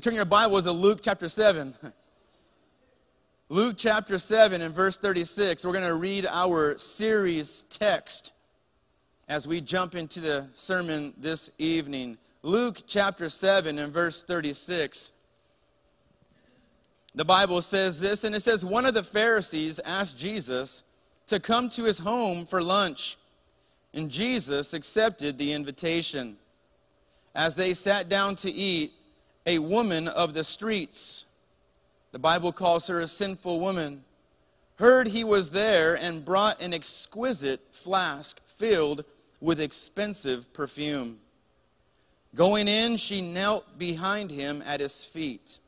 Turn your Bibles to Luke chapter 7. Luke chapter 7 and verse 36. We're going to read our series text as we jump into the sermon this evening. Luke chapter 7 and verse 36. The Bible says this, and it says, One of the Pharisees asked Jesus to come to his home for lunch, and Jesus accepted the invitation. As they sat down to eat, a woman of the streets, the Bible calls her a sinful woman, heard he was there and brought an exquisite flask filled with expensive perfume. Going in, she knelt behind him at his feet,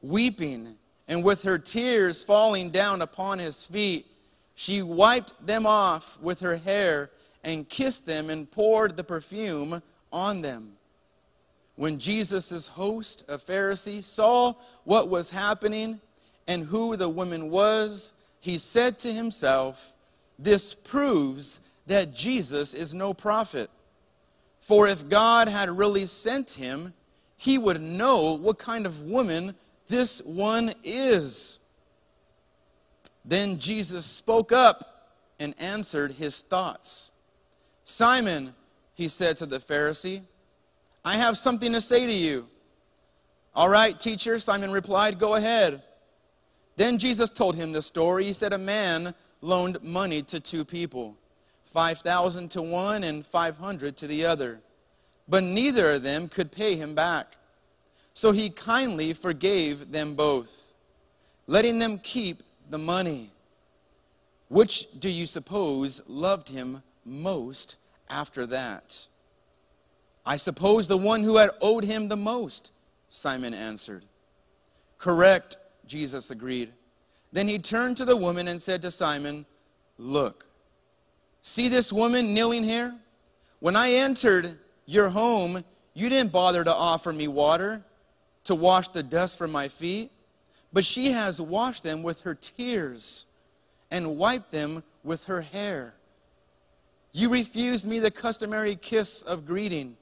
weeping, and with her tears falling down upon his feet, she wiped them off with her hair and kissed them and poured the perfume on them. When Jesus' host, a Pharisee, saw what was happening and who the woman was, he said to himself, This proves that Jesus is no prophet. For if God had really sent him, he would know what kind of woman this one is. Then Jesus spoke up and answered his thoughts. Simon, he said to the Pharisee, I have something to say to you. All right, teacher, Simon replied, Go ahead. Then Jesus told him the story. He said, A man loaned money to two people 5,000 to one and 500 to the other. But neither of them could pay him back. So he kindly forgave them both, letting them keep the money. Which do you suppose loved him most after that? I suppose the one who had owed him the most, Simon answered. Correct, Jesus agreed. Then he turned to the woman and said to Simon, Look, see this woman kneeling here? When I entered your home, you didn't bother to offer me water to wash the dust from my feet, but she has washed them with her tears and wiped them with her hair. You refused me the customary kiss of greeting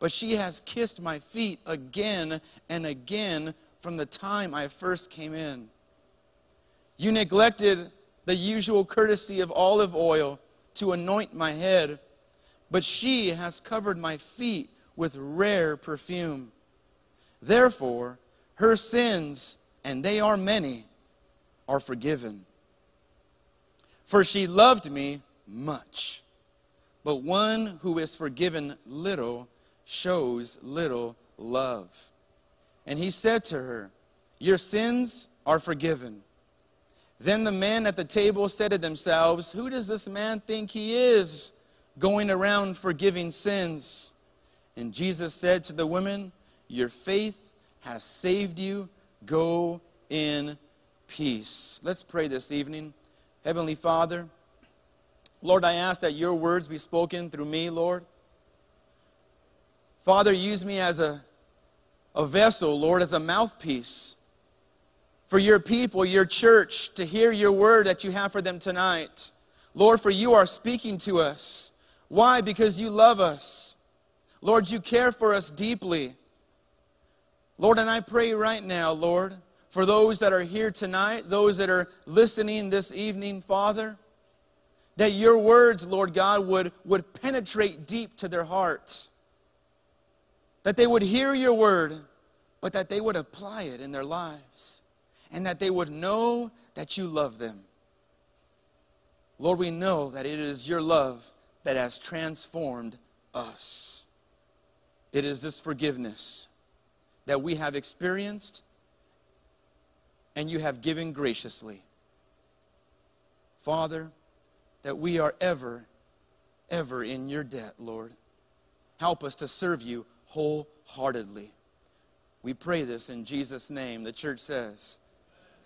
but she has kissed my feet again and again from the time I first came in. You neglected the usual courtesy of olive oil to anoint my head, but she has covered my feet with rare perfume. Therefore, her sins, and they are many, are forgiven. For she loved me much. But one who is forgiven little shows little love. And he said to her, Your sins are forgiven. Then the men at the table said to themselves, Who does this man think he is, going around forgiving sins? And Jesus said to the woman, Your faith has saved you. Go in peace. Let's pray this evening. Heavenly Father, Lord, I ask that your words be spoken through me, Lord. Father, use me as a, a vessel, Lord, as a mouthpiece for your people, your church, to hear your word that you have for them tonight. Lord, for you are speaking to us. Why? Because you love us. Lord, you care for us deeply. Lord, and I pray right now, Lord, for those that are here tonight, those that are listening this evening, Father, that your words, Lord God, would, would penetrate deep to their hearts that they would hear your word, but that they would apply it in their lives, and that they would know that you love them. Lord, we know that it is your love that has transformed us. It is this forgiveness that we have experienced and you have given graciously. Father, that we are ever, ever in your debt, Lord. Help us to serve you wholeheartedly. We pray this in Jesus' name. The church says,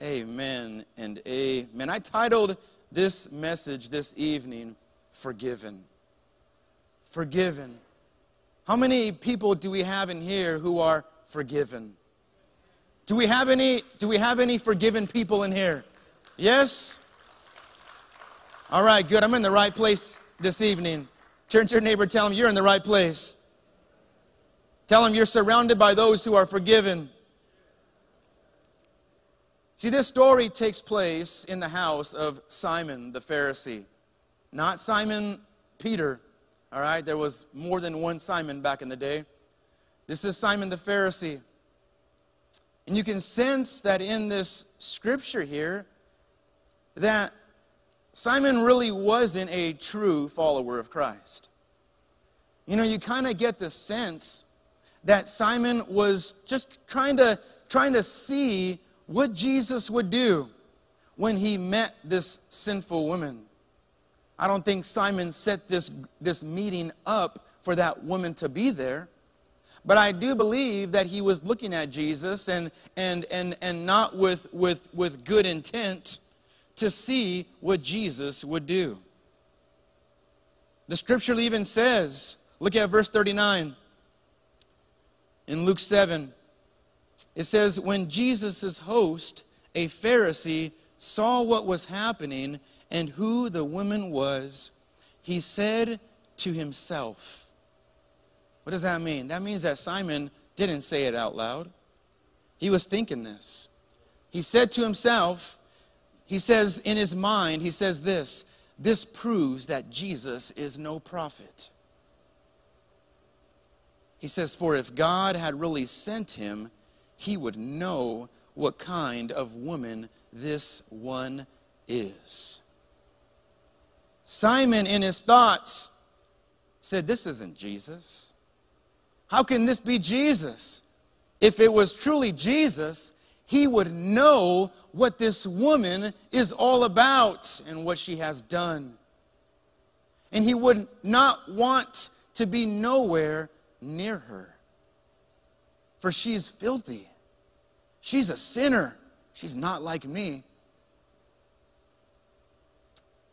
Amen and amen. I titled this message this evening, Forgiven. Forgiven. How many people do we have in here who are forgiven? Do we have any, do we have any forgiven people in here? Yes? All right, good. I'm in the right place this evening. Turn to your neighbor, tell him you're in the right place. Tell them you're surrounded by those who are forgiven. See, this story takes place in the house of Simon the Pharisee, not Simon Peter. All right, there was more than one Simon back in the day. This is Simon the Pharisee. And you can sense that in this scripture here that Simon really wasn't a true follower of Christ. You know, you kind of get the sense that Simon was just trying to trying to see what Jesus would do when he met this sinful woman. I don't think Simon set this, this meeting up for that woman to be there. But I do believe that he was looking at Jesus and, and, and, and not with, with, with good intent to see what Jesus would do. The scripture even says, look at verse 39 in Luke 7. It says, When Jesus' host, a Pharisee, saw what was happening and who the woman was, he said to himself, What does that mean? That means that Simon didn't say it out loud. He was thinking this. He said to himself, he says in his mind, he says this this proves that Jesus is no prophet. He says, For if God had really sent him, he would know what kind of woman this one is. Simon, in his thoughts, said, This isn't Jesus. How can this be Jesus? If it was truly Jesus, he would know what this woman is all about and what she has done. And he would not want to be nowhere near her. For she is filthy. She's a sinner. She's not like me.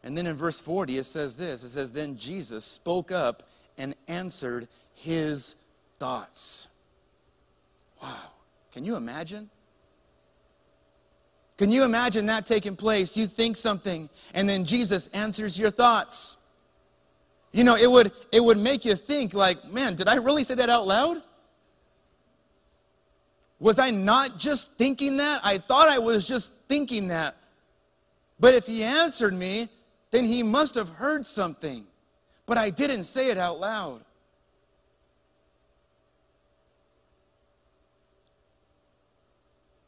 And then in verse 40, it says this it says, Then Jesus spoke up and answered his thoughts. Wow. Can you imagine? Can you imagine that taking place? You think something, and then Jesus answers your thoughts. You know, it would, it would make you think, like, man, did I really say that out loud? Was I not just thinking that? I thought I was just thinking that. But if he answered me, then he must have heard something. But I didn't say it out loud.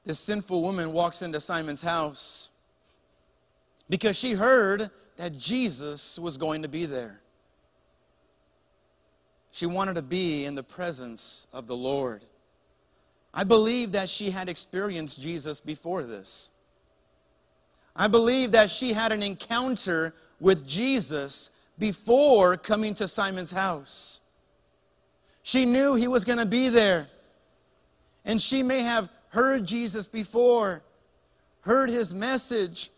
This sinful woman walks into Simon's house because she heard that Jesus was going to be there. She wanted to be in the presence of the Lord. I believe that she had experienced Jesus before this. I believe that she had an encounter with Jesus before coming to Simon's house. She knew he was going to be there. And she may have heard Jesus before, heard his message.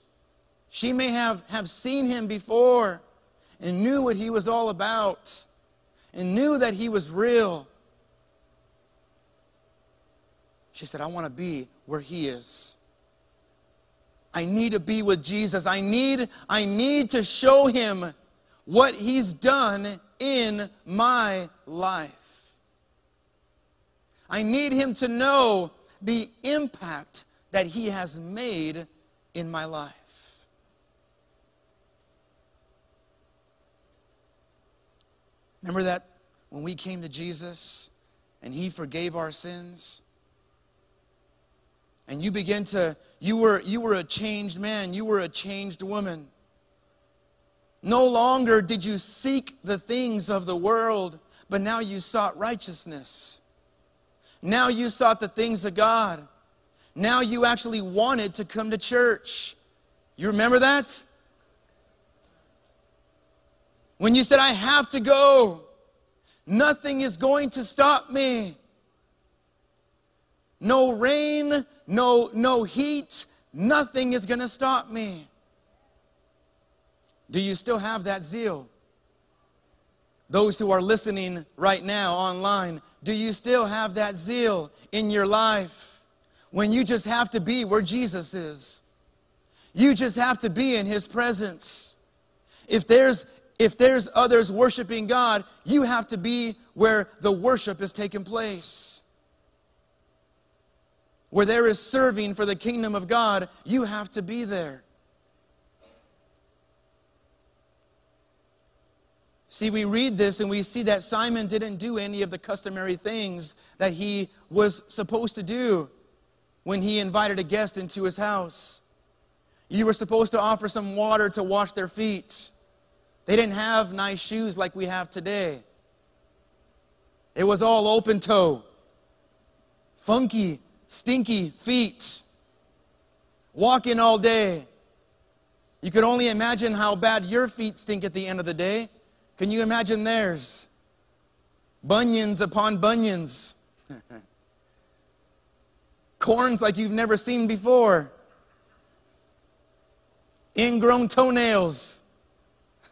She may have, have seen him before and knew what he was all about and knew that he was real. She said, I want to be where he is. I need to be with Jesus. I need, I need to show him what he's done in my life. I need him to know the impact that he has made in my life. Remember that when we came to Jesus and he forgave our sins? and you begin to you were you were a changed man. You were a changed woman. No longer did you seek the things of the world but now you sought righteousness. Now you sought the things of god. Now you actually wanted to come to church. You remember that when you said i have to go nothing is going to stop me no rain, no, no heat, nothing is going to stop me. Do you still have that zeal? Those who are listening right now online, do you still have that zeal in your life when you just have to be where Jesus is? You just have to be in his presence. If there's if there's others worshiping God, you have to be where the worship is taking place. where there is serving for the kingdom of God, you have to be there. See, we read this and we see that Simon didn't do any of the customary things that he was supposed to do when he invited a guest into his house. You were supposed to offer some water to wash their feet. They didn't have nice shoes like we have today. It was all open toe, funky, stinky feet, walking all day. You could only imagine how bad your feet stink at the end of the day. Can you imagine theirs? Bunions upon bunions. Corns like you've never seen before. Ingrown toenails.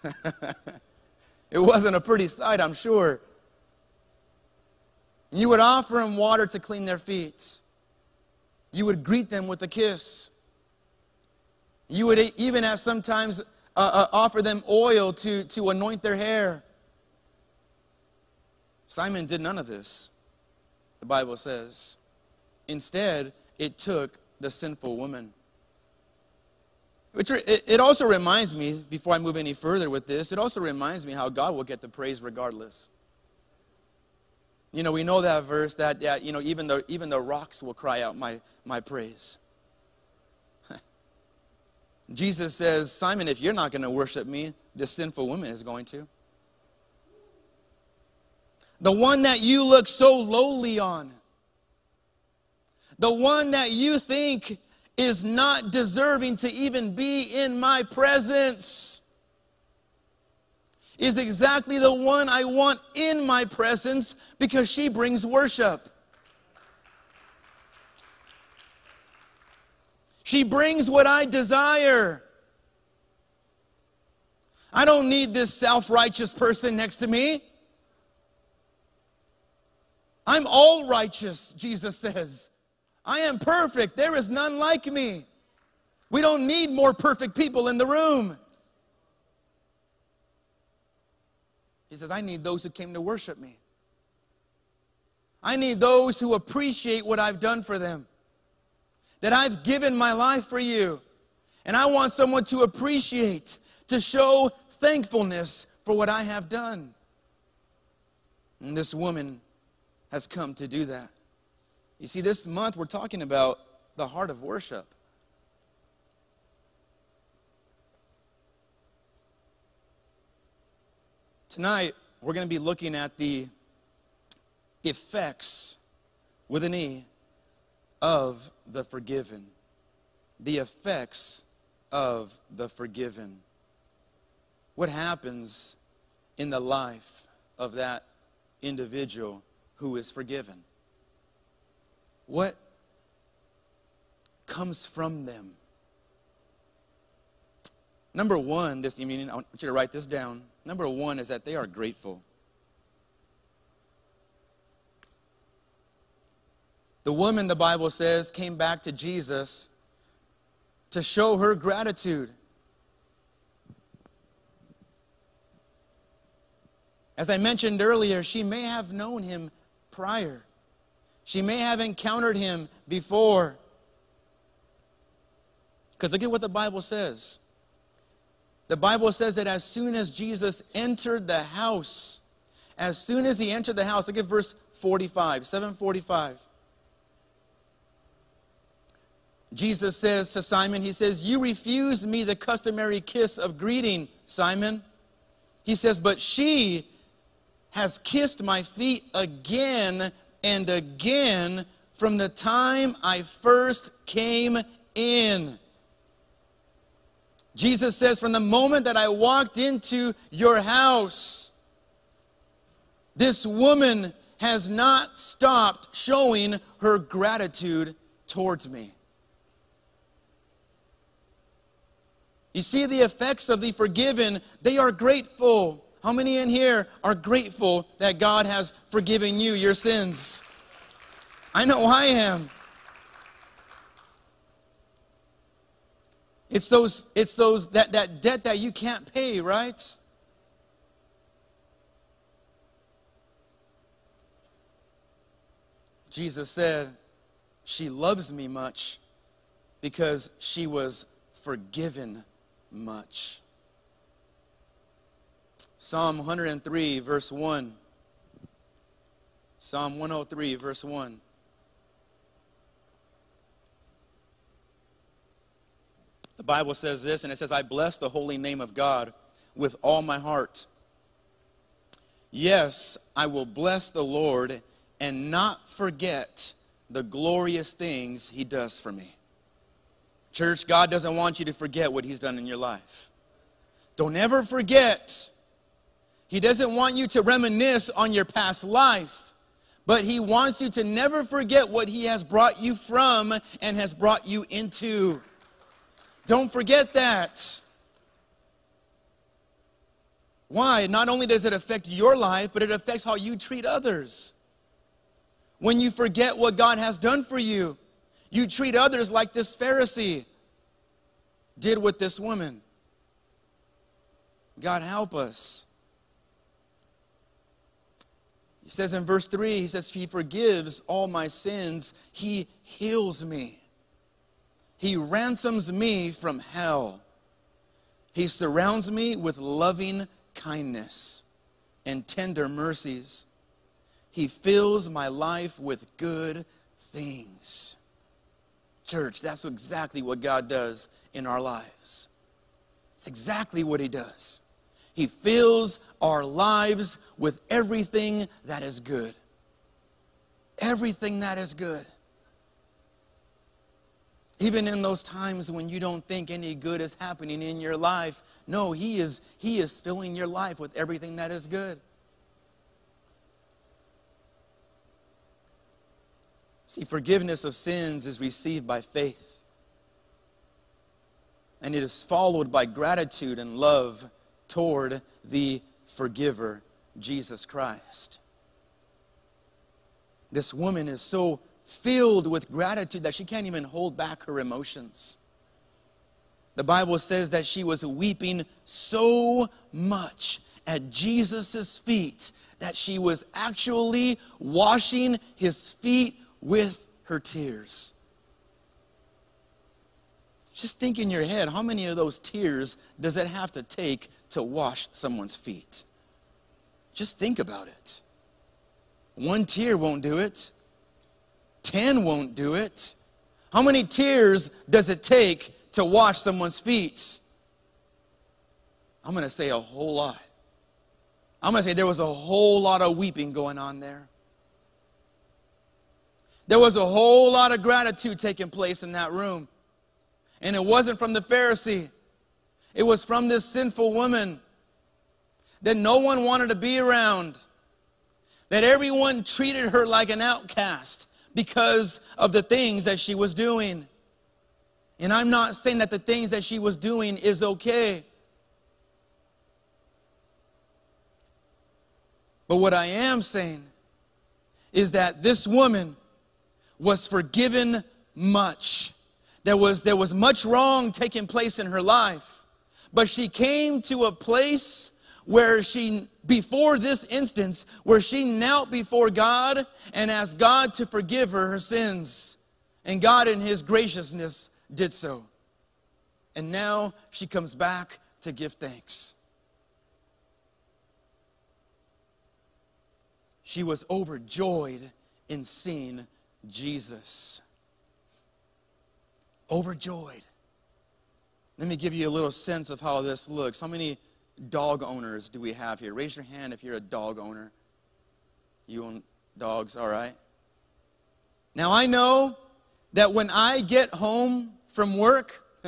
it wasn't a pretty sight, I'm sure. You would offer them water to clean their feet. You would greet them with a kiss. You would even have sometimes uh, uh, offer them oil to, to anoint their hair. Simon did none of this, the Bible says. Instead, it took the sinful woman. Which it also reminds me, before I move any further with this, it also reminds me how God will get the praise regardless. You know, we know that verse that, yeah, you know, even the, even the rocks will cry out my, my praise. Jesus says, Simon, if you're not going to worship me, this sinful woman is going to. The one that you look so lowly on, the one that you think is not deserving to even be in my presence is exactly the one I want in my presence because she brings worship. She brings what I desire. I don't need this self righteous person next to me. I'm all righteous, Jesus says. I am perfect. There is none like me. We don't need more perfect people in the room. He says, I need those who came to worship me. I need those who appreciate what I've done for them. That I've given my life for you. And I want someone to appreciate, to show thankfulness for what I have done. And this woman has come to do that. You see, this month we're talking about the heart of worship. Tonight, we're going to be looking at the effects with an E of the forgiven. The effects of the forgiven. What happens in the life of that individual who is forgiven? What comes from them? Number one, this mean I want you to write this down. Number one is that they are grateful. The woman, the Bible says, came back to Jesus to show her gratitude. As I mentioned earlier, she may have known him prior. She may have encountered him before. Because look at what the Bible says. The Bible says that as soon as Jesus entered the house, as soon as he entered the house, look at verse 45, 745. Jesus says to Simon, He says, You refused me the customary kiss of greeting, Simon. He says, But she has kissed my feet again and again from the time I first came in. Jesus says, From the moment that I walked into your house, this woman has not stopped showing her gratitude towards me. You see the effects of the forgiven, they are grateful. How many in here are grateful that God has forgiven you your sins? I know I am. It's those, it's those that, that debt that you can't pay, right? Jesus said, she loves me much because she was forgiven much. Psalm 103, verse 1. Psalm 103, verse 1. The Bible says this, and it says, I bless the holy name of God with all my heart. Yes, I will bless the Lord and not forget the glorious things he does for me. Church, God doesn't want you to forget what he's done in your life. Don't ever forget. He doesn't want you to reminisce on your past life, but he wants you to never forget what he has brought you from and has brought you into. Don't forget that. Why? Not only does it affect your life, but it affects how you treat others. When you forget what God has done for you, you treat others like this Pharisee did with this woman. God help us. He says in verse 3, he says, He forgives all my sins, He heals me. He ransoms me from hell. He surrounds me with loving kindness and tender mercies. He fills my life with good things. Church, that's exactly what God does in our lives. It's exactly what He does. He fills our lives with everything that is good. Everything that is good. Even in those times when you don't think any good is happening in your life, no, he is, he is filling your life with everything that is good. See, forgiveness of sins is received by faith. And it is followed by gratitude and love toward the forgiver, Jesus Christ. This woman is so filled with gratitude that she can't even hold back her emotions. The Bible says that she was weeping so much at Jesus' feet that she was actually washing his feet with her tears. Just think in your head how many of those tears does it have to take to wash someone's feet? Just think about it. One tear won't do it. 10 won't do it. How many tears does it take to wash someone's feet? I'm going to say a whole lot. I'm going to say there was a whole lot of weeping going on there. There was a whole lot of gratitude taking place in that room. And it wasn't from the Pharisee, it was from this sinful woman that no one wanted to be around, that everyone treated her like an outcast because of the things that she was doing. And I'm not saying that the things that she was doing is okay. But what I am saying is that this woman was forgiven much. There was, there was much wrong taking place in her life, but she came to a place where she, before this instance, where she knelt before God and asked God to forgive her her sins. And God, in His graciousness, did so. And now she comes back to give thanks. She was overjoyed in seeing Jesus. Overjoyed. Let me give you a little sense of how this looks. How many dog owners do we have here? Raise your hand if you're a dog owner. You own dogs, all right? Now I know that when I get home from work,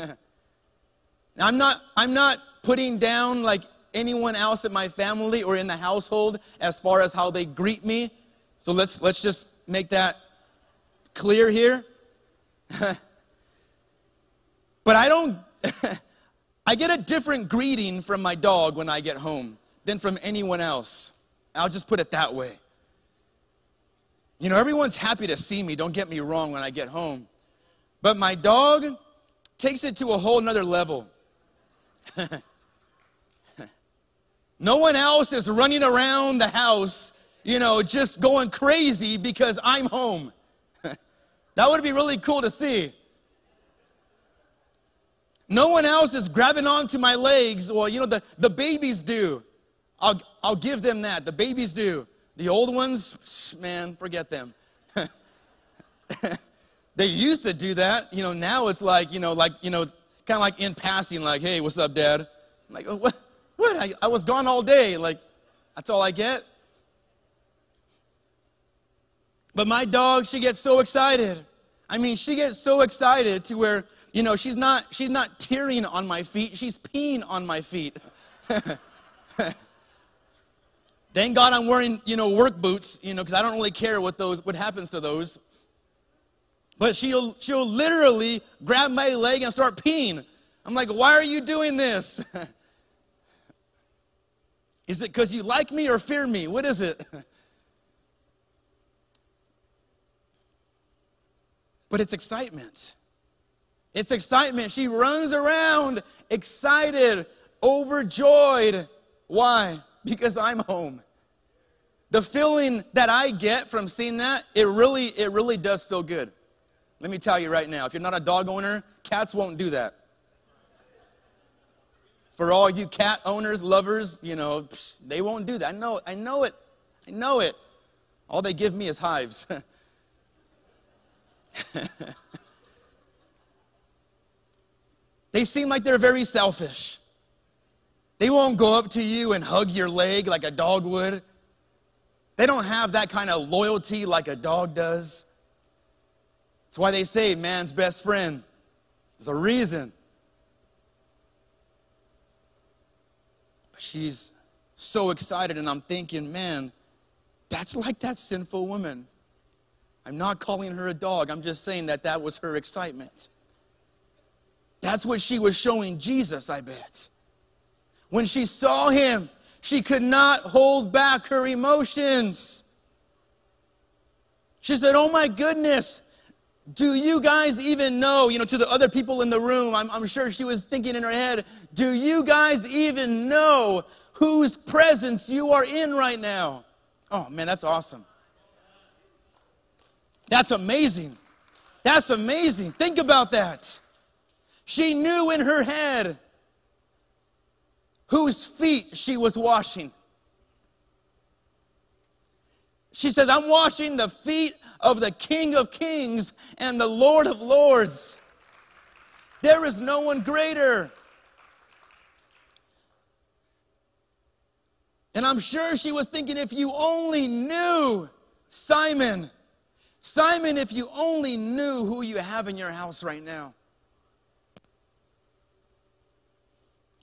I'm not I'm not putting down like anyone else in my family or in the household as far as how they greet me. So let's let's just make that clear here. but I don't I get a different greeting from my dog when I get home than from anyone else. I'll just put it that way. You know, everyone's happy to see me, don't get me wrong, when I get home. But my dog takes it to a whole nother level. no one else is running around the house, you know, just going crazy because I'm home. That would be really cool to see. No one else is grabbing onto my legs. Well, you know, the, the babies do. I'll, I'll give them that. The babies do. The old ones, man, forget them. they used to do that. You know, now it's like, you know, like, you know, kind of like in passing, like, hey, what's up, dad? I'm like, oh, what? What? I, I was gone all day. Like, that's all I get? But my dog, she gets so excited. I mean, she gets so excited to where, you know, she's not, she's not tearing on my feet, she's peeing on my feet. Thank God I'm wearing, you know, work boots, you know, because I don't really care what those, what happens to those. But she'll, she'll literally grab my leg and start peeing. I'm like, why are you doing this? is it because you like me or fear me? What is it? but it's excitement. It's excitement. She runs around excited, overjoyed. Why? Because I'm home. The feeling that I get from seeing that, it really, it really does feel good. Let me tell you right now, if you're not a dog owner, cats won't do that. For all you cat owners, lovers, you know, they won't do that. I know, I know it. I know it. All they give me is hives. they seem like they're very selfish. They won't go up to you and hug your leg like a dog would. They don't have that kind of loyalty like a dog does. That's why they say man's best friend. There's a reason. But she's so excited, and I'm thinking, man, that's like that sinful woman. I'm not calling her a dog, I'm just saying that that was her excitement. That's what she was showing Jesus, I bet. When she saw him, she could not hold back her emotions. She said, Oh my goodness, do you guys even know, you know, to the other people in the room, I'm, I'm sure she was thinking in her head, do you guys even know whose presence you are in right now? Oh man, that's awesome. That's amazing. That's amazing. Think about that. She knew in her head whose feet she was washing. She says, I'm washing the feet of the King of Kings and the Lord of Lords. There is no one greater. And I'm sure she was thinking, if you only knew Simon, Simon, if you only knew who you have in your house right now,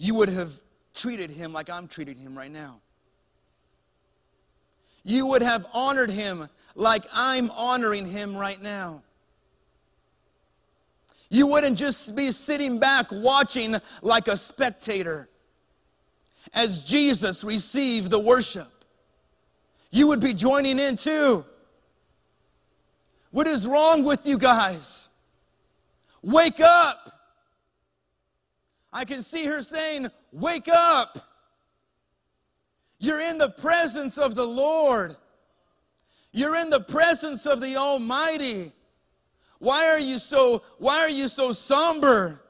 you would have treated him like I'm treating him right now. You would have honored him like I'm honoring him right now. You wouldn't just be sitting back watching like a spectator as Jesus received the worship. You would be joining in too. What is wrong with you guys? Wake up. I can see her saying, Wake up. You're in the presence of the Lord. You're in the presence of the Almighty. Why are you so why are you so somber?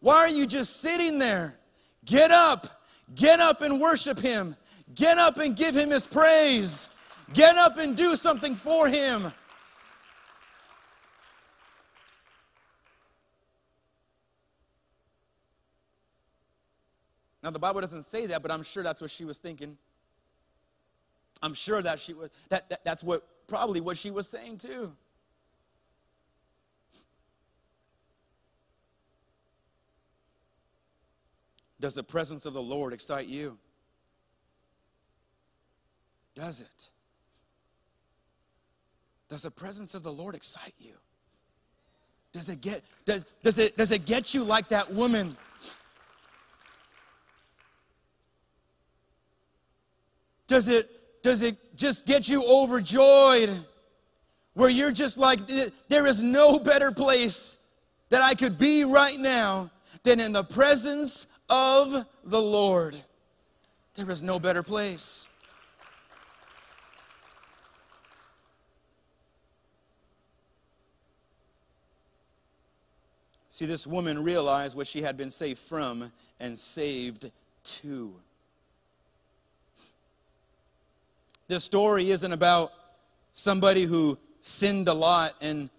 Why are you just sitting there? Get up. Get up and worship him. Get up and give him his praise. Get up and do something for him. Now, the Bible doesn't say that, but I'm sure that's what she was thinking. I'm sure that she was, that, that that's what, probably what she was saying too. Does the presence of the Lord excite you? Does it? Does the presence of the Lord excite you? Does it get does, does it does it get you like that woman Does it, does it just get you overjoyed? Where you're just like, there is no better place that I could be right now than in the presence of the Lord. There is no better place. See, this woman realized what she had been saved from and saved to. This story isn't about somebody who sinned a lot and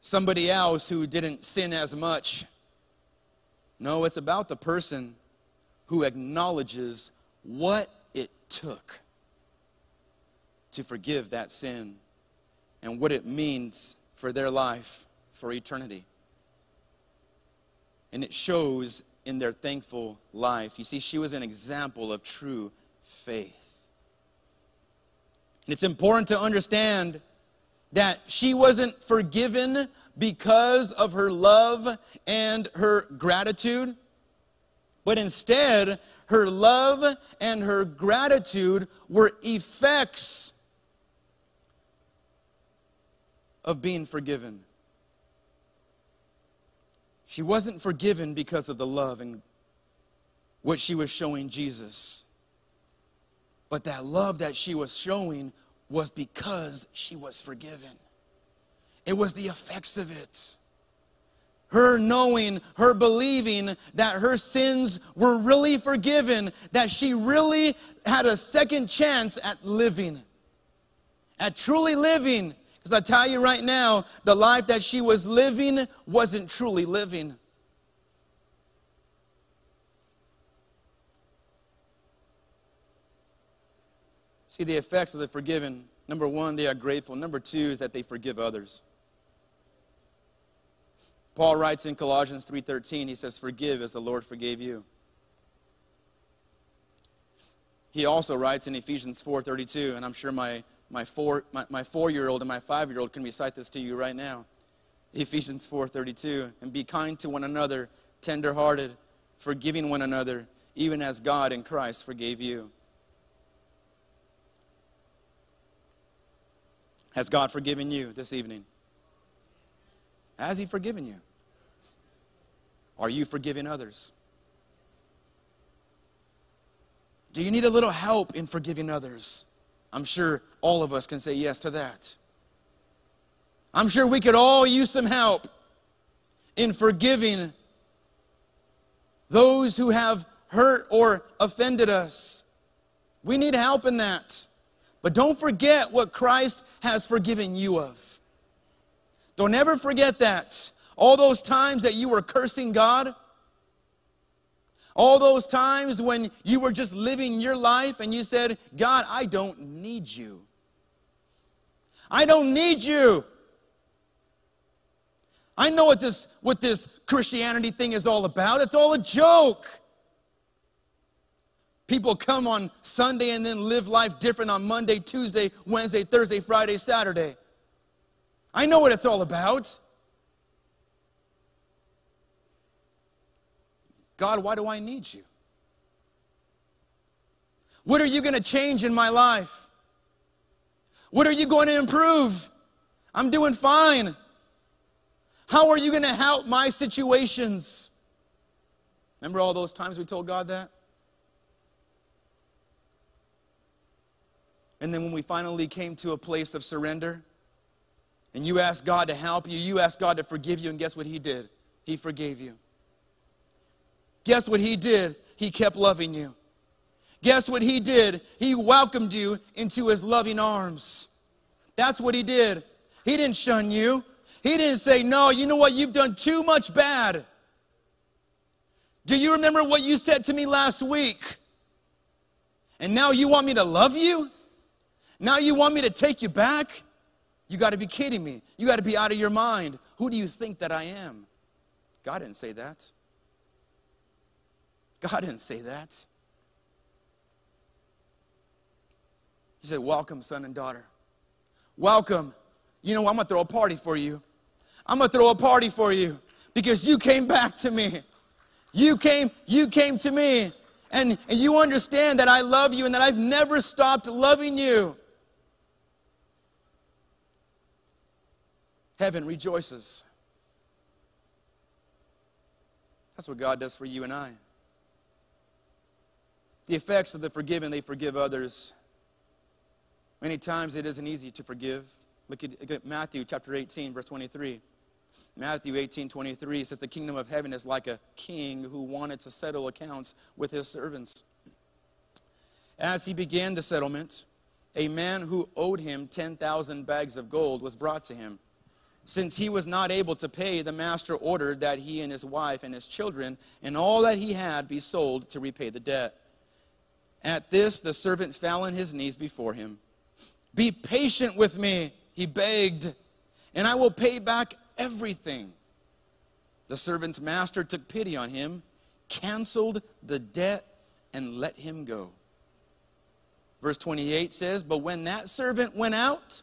somebody else who didn't sin as much. No, it's about the person who acknowledges what it took to forgive that sin and what it means for their life for eternity. And it shows in their thankful life. You see, she was an example of true faith. And it's important to understand that she wasn't forgiven because of her love and her gratitude, but instead, her love and her gratitude were effects of being forgiven. She wasn't forgiven because of the love and what she was showing Jesus. But that love that she was showing was because she was forgiven. It was the effects of it. Her knowing, her believing that her sins were really forgiven, that she really had a second chance at living, at truly living. Because I tell you right now, the life that she was living wasn't truly living. See the effects of the forgiven. Number one, they are grateful. Number two is that they forgive others. Paul writes in Colossians 3:13, he says, "Forgive as the Lord forgave you." He also writes in Ephesians 4:32, and I'm sure my, my, four, my, my four-year-old and my five-year-old can recite this to you right now. Ephesians 4:32, and be kind to one another, tender-hearted, forgiving one another, even as God in Christ forgave you. Has God forgiven you this evening? Has He forgiven you? Are you forgiving others? Do you need a little help in forgiving others? I'm sure all of us can say yes to that. I'm sure we could all use some help in forgiving those who have hurt or offended us. We need help in that. But don't forget what Christ has forgiven you of. Don't ever forget that. All those times that you were cursing God, all those times when you were just living your life and you said, God, I don't need you. I don't need you. I know what this, what this Christianity thing is all about. It's all a joke. People come on Sunday and then live life different on Monday, Tuesday, Wednesday, Thursday, Friday, Saturday. I know what it's all about. God, why do I need you? What are you going to change in my life? What are you going to improve? I'm doing fine. How are you going to help my situations? Remember all those times we told God that? And then when we finally came to a place of surrender, and you asked God to help you, you asked God to forgive you, and guess what He did? He forgave you. Guess what He did? He kept loving you. Guess what He did? He welcomed you into His loving arms. That's what He did. He didn't shun you. He didn't say, No, you know what? You've done too much bad. Do you remember what you said to me last week? And now you want me to love you? Now you want me to take you back? You got to be kidding me. You got to be out of your mind. Who do you think that I am? God didn't say that. God didn't say that. He said, Welcome, son and daughter. Welcome. You know, I'm going to throw a party for you. I'm going to throw a party for you because you came back to me. You came, you came to me. And, and you understand that I love you and that I've never stopped loving you. Heaven rejoices. That's what God does for you and I. The effects of the forgiven, they forgive others. Many times it isn't easy to forgive. Look at, look at Matthew chapter 18, verse 23. Matthew 18 23 says, The kingdom of heaven is like a king who wanted to settle accounts with his servants. As he began the settlement, a man who owed him 10,000 bags of gold was brought to him. Since he was not able to pay, the master ordered that he and his wife and his children and all that he had be sold to repay the debt. At this, the servant fell on his knees before him. Be patient with me, he begged, and I will pay back everything. The servant's master took pity on him, canceled the debt, and let him go. Verse 28 says, But when that servant went out,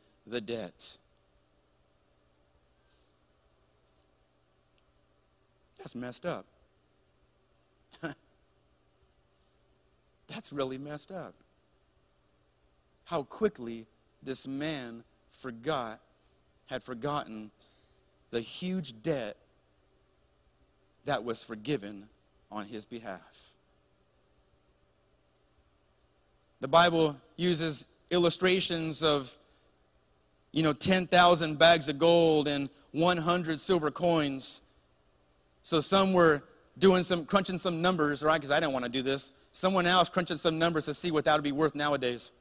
the debt. That's messed up. That's really messed up. How quickly this man forgot, had forgotten the huge debt that was forgiven on his behalf. The Bible uses illustrations of, you know, 10,000 bags of gold and 100 silver coins. So some were doing some, crunching some numbers, right? Because I didn't want to do this. Someone else crunching some numbers to see what that would be worth nowadays.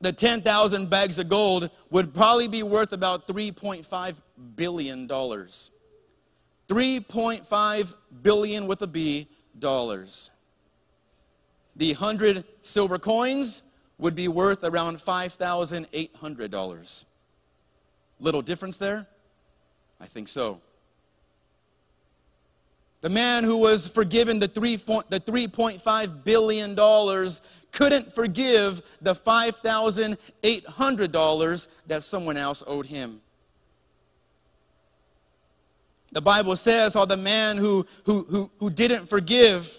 The 10,000 bags of gold would probably be worth about $3.5 billion. 3.5 billion with a B dollars. The 100 silver coins would be worth around $5,800. Little difference there? I think so. The man who was forgiven the three, the $3.5 billion couldn't forgive the $5,800 that someone else owed him. The Bible says how the man who, who, who, who didn't forgive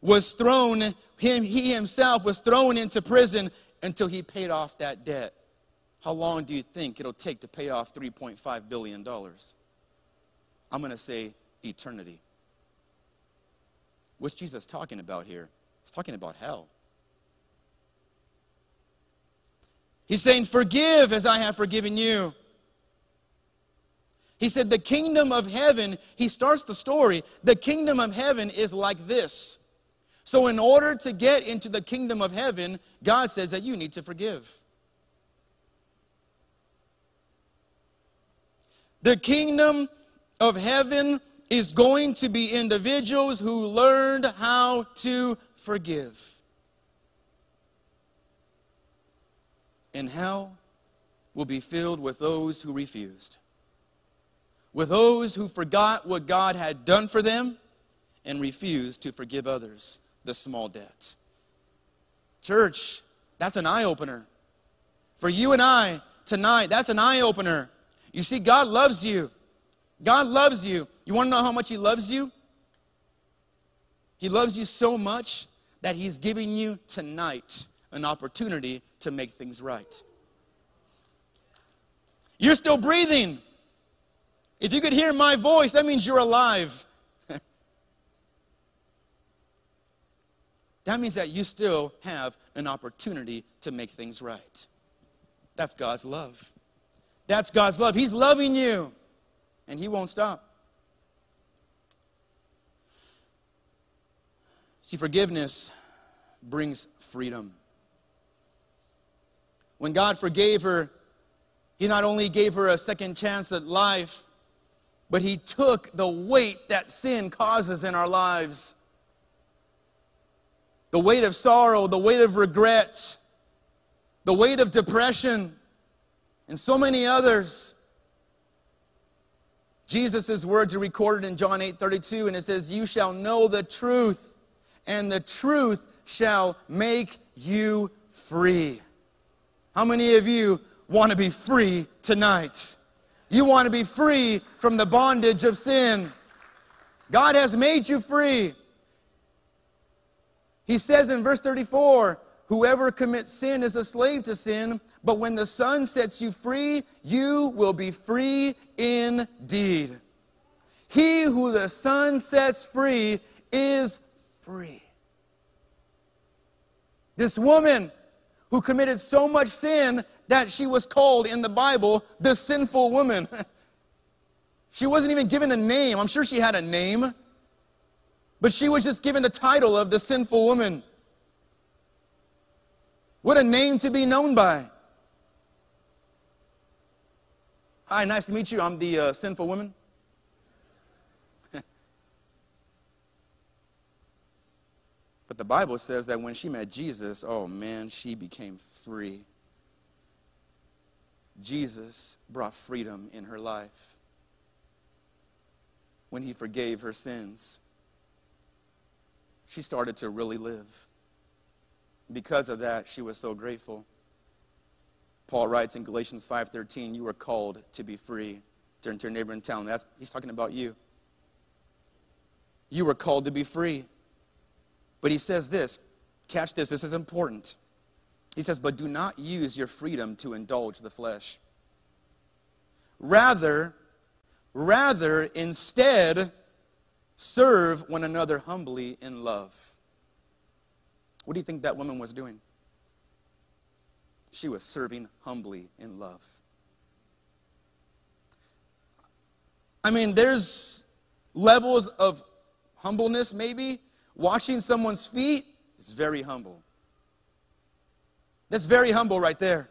was thrown him, he himself was thrown into prison until he paid off that debt. How long do you think it'll take to pay off $3.5 billion? I'm going to say eternity. What's Jesus talking about here? He's talking about hell. He's saying, Forgive as I have forgiven you. He said, The kingdom of heaven, he starts the story, the kingdom of heaven is like this. So, in order to get into the kingdom of heaven, God says that you need to forgive. The kingdom of heaven is going to be individuals who learned how to forgive. And hell will be filled with those who refused, with those who forgot what God had done for them and refused to forgive others the small debts. Church, that's an eye opener. For you and I tonight, that's an eye opener. You see, God loves you. God loves you. You want to know how much He loves you? He loves you so much that He's giving you tonight an opportunity to make things right. You're still breathing. If you could hear my voice, that means you're alive. That means that you still have an opportunity to make things right. That's God's love. That's God's love. He's loving you, and He won't stop. See, forgiveness brings freedom. When God forgave her, He not only gave her a second chance at life, but He took the weight that sin causes in our lives the weight of sorrow, the weight of regret, the weight of depression, and so many others. Jesus' words are recorded in John 8 32, and it says, You shall know the truth, and the truth shall make you free. How many of you want to be free tonight? You want to be free from the bondage of sin. God has made you free. He says in verse 34 Whoever commits sin is a slave to sin, but when the Son sets you free, you will be free indeed. He who the Son sets free is free. This woman who committed so much sin that she was called in the Bible the sinful woman. she wasn't even given a name. I'm sure she had a name, but she was just given the title of the sinful woman. What a name to be known by. Hi, nice to meet you. I'm the uh, sinful woman. but the Bible says that when she met Jesus, oh man, she became free. Jesus brought freedom in her life when he forgave her sins. She started to really live. Because of that, she was so grateful. Paul writes in Galatians 5:13, "You were called to be free." Turn to your neighbor and tell him that's he's talking about you. You were called to be free. But he says this, catch this, this is important. He says, "But do not use your freedom to indulge the flesh. Rather, rather instead serve one another humbly in love." What do you think that woman was doing? She was serving humbly in love. I mean, there's levels of humbleness, maybe. Washing someone's feet is very humble. That's very humble right there.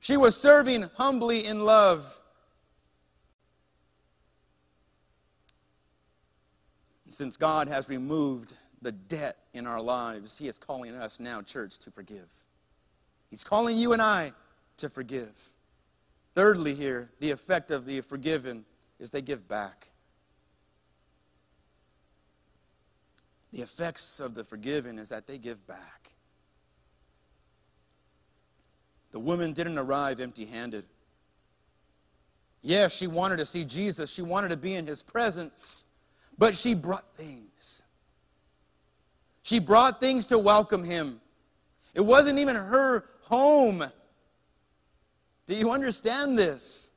She was serving humbly in love. Since God has removed the debt in our lives, He is calling us now, church, to forgive. He's calling you and I to forgive. Thirdly, here, the effect of the forgiven is they give back. The effects of the forgiven is that they give back. The woman didn't arrive empty handed. Yes, she wanted to see Jesus, she wanted to be in his presence, but she brought things. She brought things to welcome him. It wasn't even her home. Do you understand this?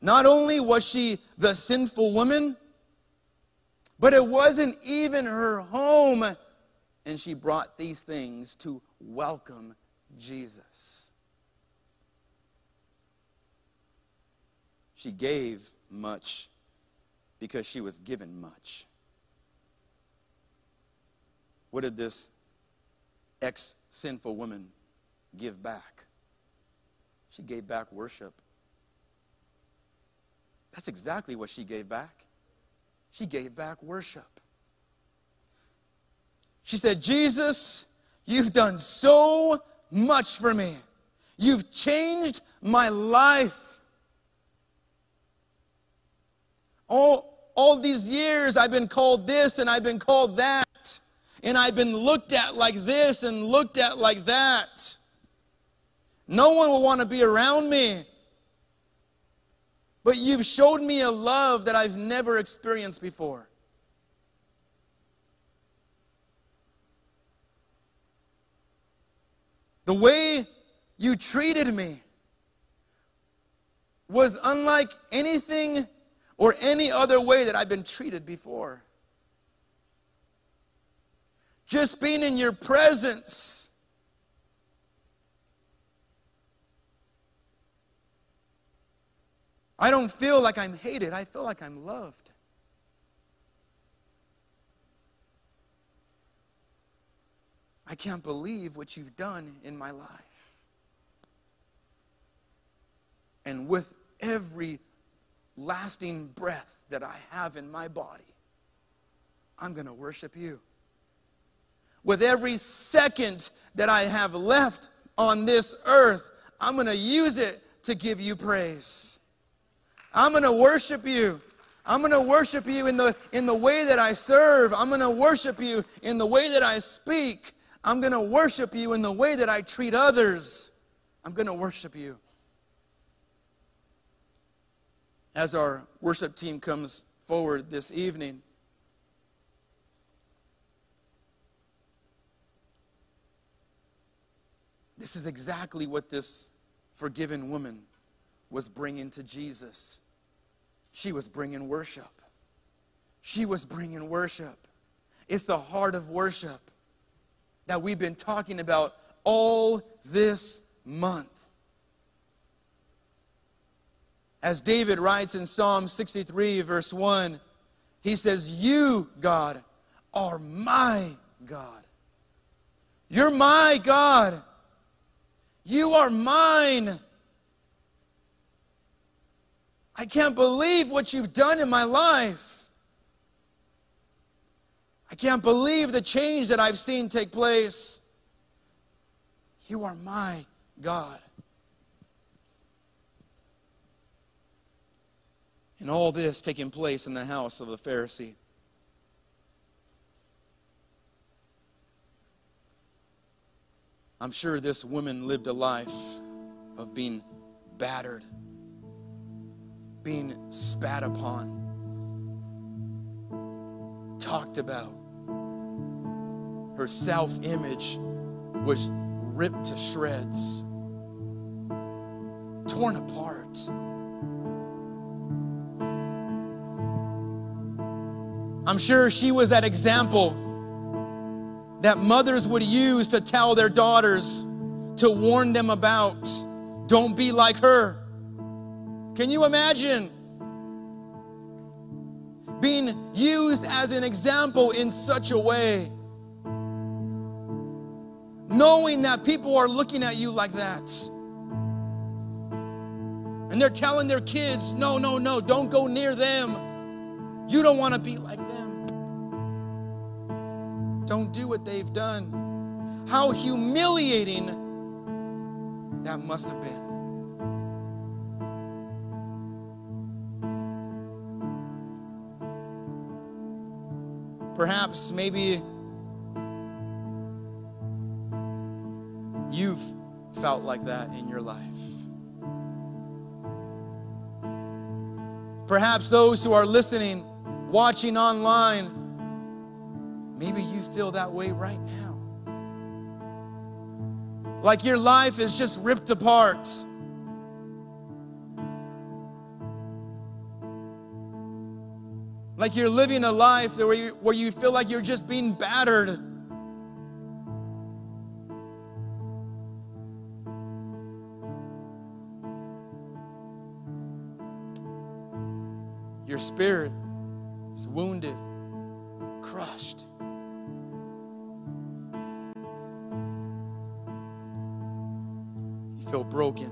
Not only was she the sinful woman, but it wasn't even her home. And she brought these things to welcome Jesus. She gave much because she was given much. What did this ex sinful woman give back? She gave back worship. That's exactly what she gave back. She gave back worship. She said, Jesus, you've done so much for me. You've changed my life. All, all these years I've been called this and I've been called that and I've been looked at like this and looked at like that. No one will want to be around me. But you've showed me a love that I've never experienced before. The way you treated me was unlike anything or any other way that I've been treated before. Just being in your presence. I don't feel like I'm hated, I feel like I'm loved. I can't believe what you've done in my life. And with every lasting breath that I have in my body, I'm going to worship you with every second that I have left on this earth, I'm going to use it to give you praise. I'm going to worship you. I'm going to worship you in the, in the way that I serve. I'm going to worship you in the way that I speak. I'm going to worship you in the way that I treat others. I'm going to worship you. As our worship team comes forward this evening. This is exactly what this forgiven woman was bringing to Jesus. She was bringing worship. She was bringing worship. It's the heart of worship that we've been talking about all this month. As David writes in Psalm 63, verse 1, he says, You, God, are my God. You're my God. You are mine. I can't believe what you've done in my life. I can't believe the change that I've seen take place. You are my God. And all this taking place in the house of the Pharisee. I'm sure this woman lived a life of being battered, being spat upon, talked about. Her self image was ripped to shreds, torn apart. I'm sure she was that example that mothers would use to tell their daughters, to warn them about. Don't be like her. Can you imagine being used as an example in such a way? Knowing that people are looking at you like that. And they're telling their kids, no, no, no, don't go near them. You don't want to be like them don't do what they've done. How humiliating that must have been. Perhaps, maybe you've felt like that in your life. Perhaps those who are listening, watching online, Maybe you feel that way right now. Like your life is just ripped apart. Like you're living a life where you, where you feel like you're just being battered. Your spirit is wounded, crushed. You feel broken,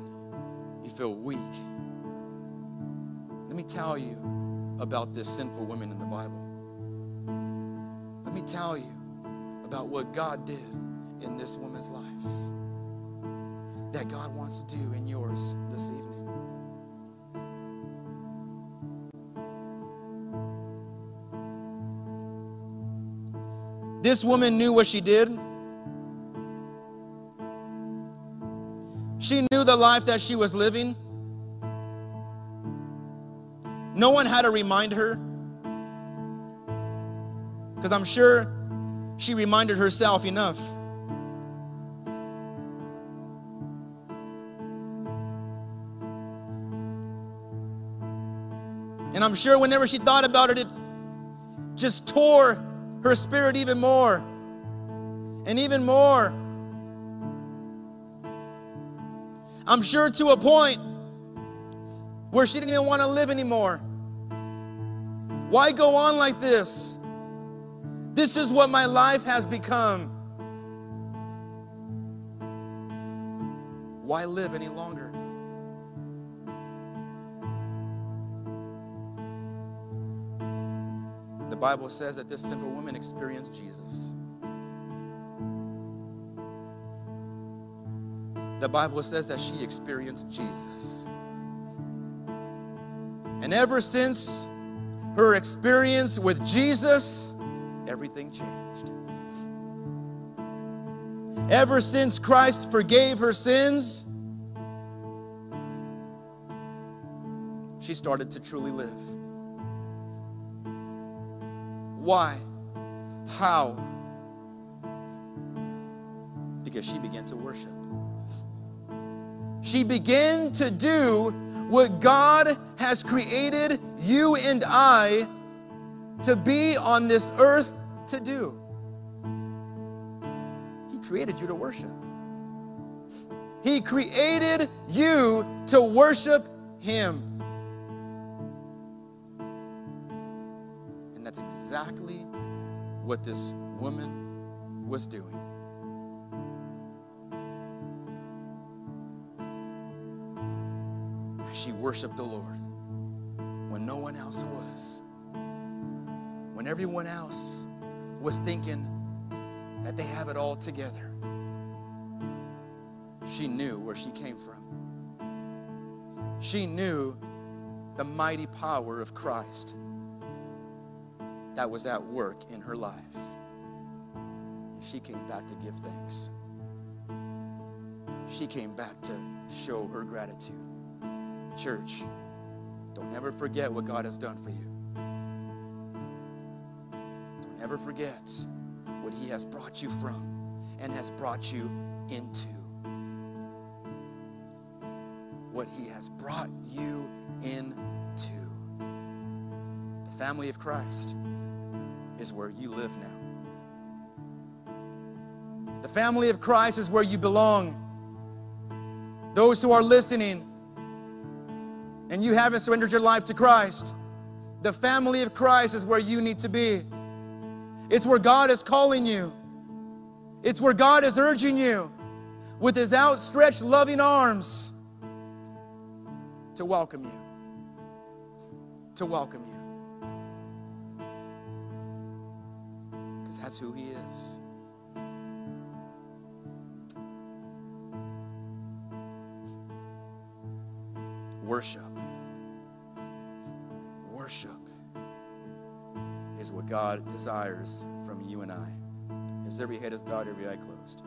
you feel weak. Let me tell you about this sinful woman in the Bible. Let me tell you about what God did in this woman's life that God wants to do in yours this evening. This woman knew what she did. She knew the life that she was living. No one had to remind her. Because I'm sure she reminded herself enough. And I'm sure whenever she thought about it, it just tore her spirit even more and even more. I'm sure to a point where she didn't even want to live anymore. Why go on like this? This is what my life has become. Why live any longer? Bible says that this sinful woman experienced Jesus. the Bible says that she experienced Jesus. And ever since her experience with Jesus, everything changed. Ever since Christ forgave her sins, she started to truly live. Why? How? Because she began to worship. She began to do what God has created you and I to be on this earth to do. He created you to worship. He created you to worship Him. Exactly what this woman was doing. She worshiped the Lord when no one else was. When everyone else was thinking that they have it all together. She knew where she came from. She knew the mighty power of Christ that was at work in her life. She came back to give thanks. She came back to show her gratitude. Church, don't ever forget what God has done for you. Don't ever forget what He has brought you from and has brought you into. What He has brought you into. The family of Christ is where you live now. The family of Christ is where you belong. Those who are listening, and you haven't surrendered your life to Christ, the family of Christ is where you need to be. It's where God is calling you. It's where God is urging you with his outstretched loving arms to welcome you. To welcome you. That's who he is. Worship. Worship is what God desires from you and I. As every head is bowed, every eye closed.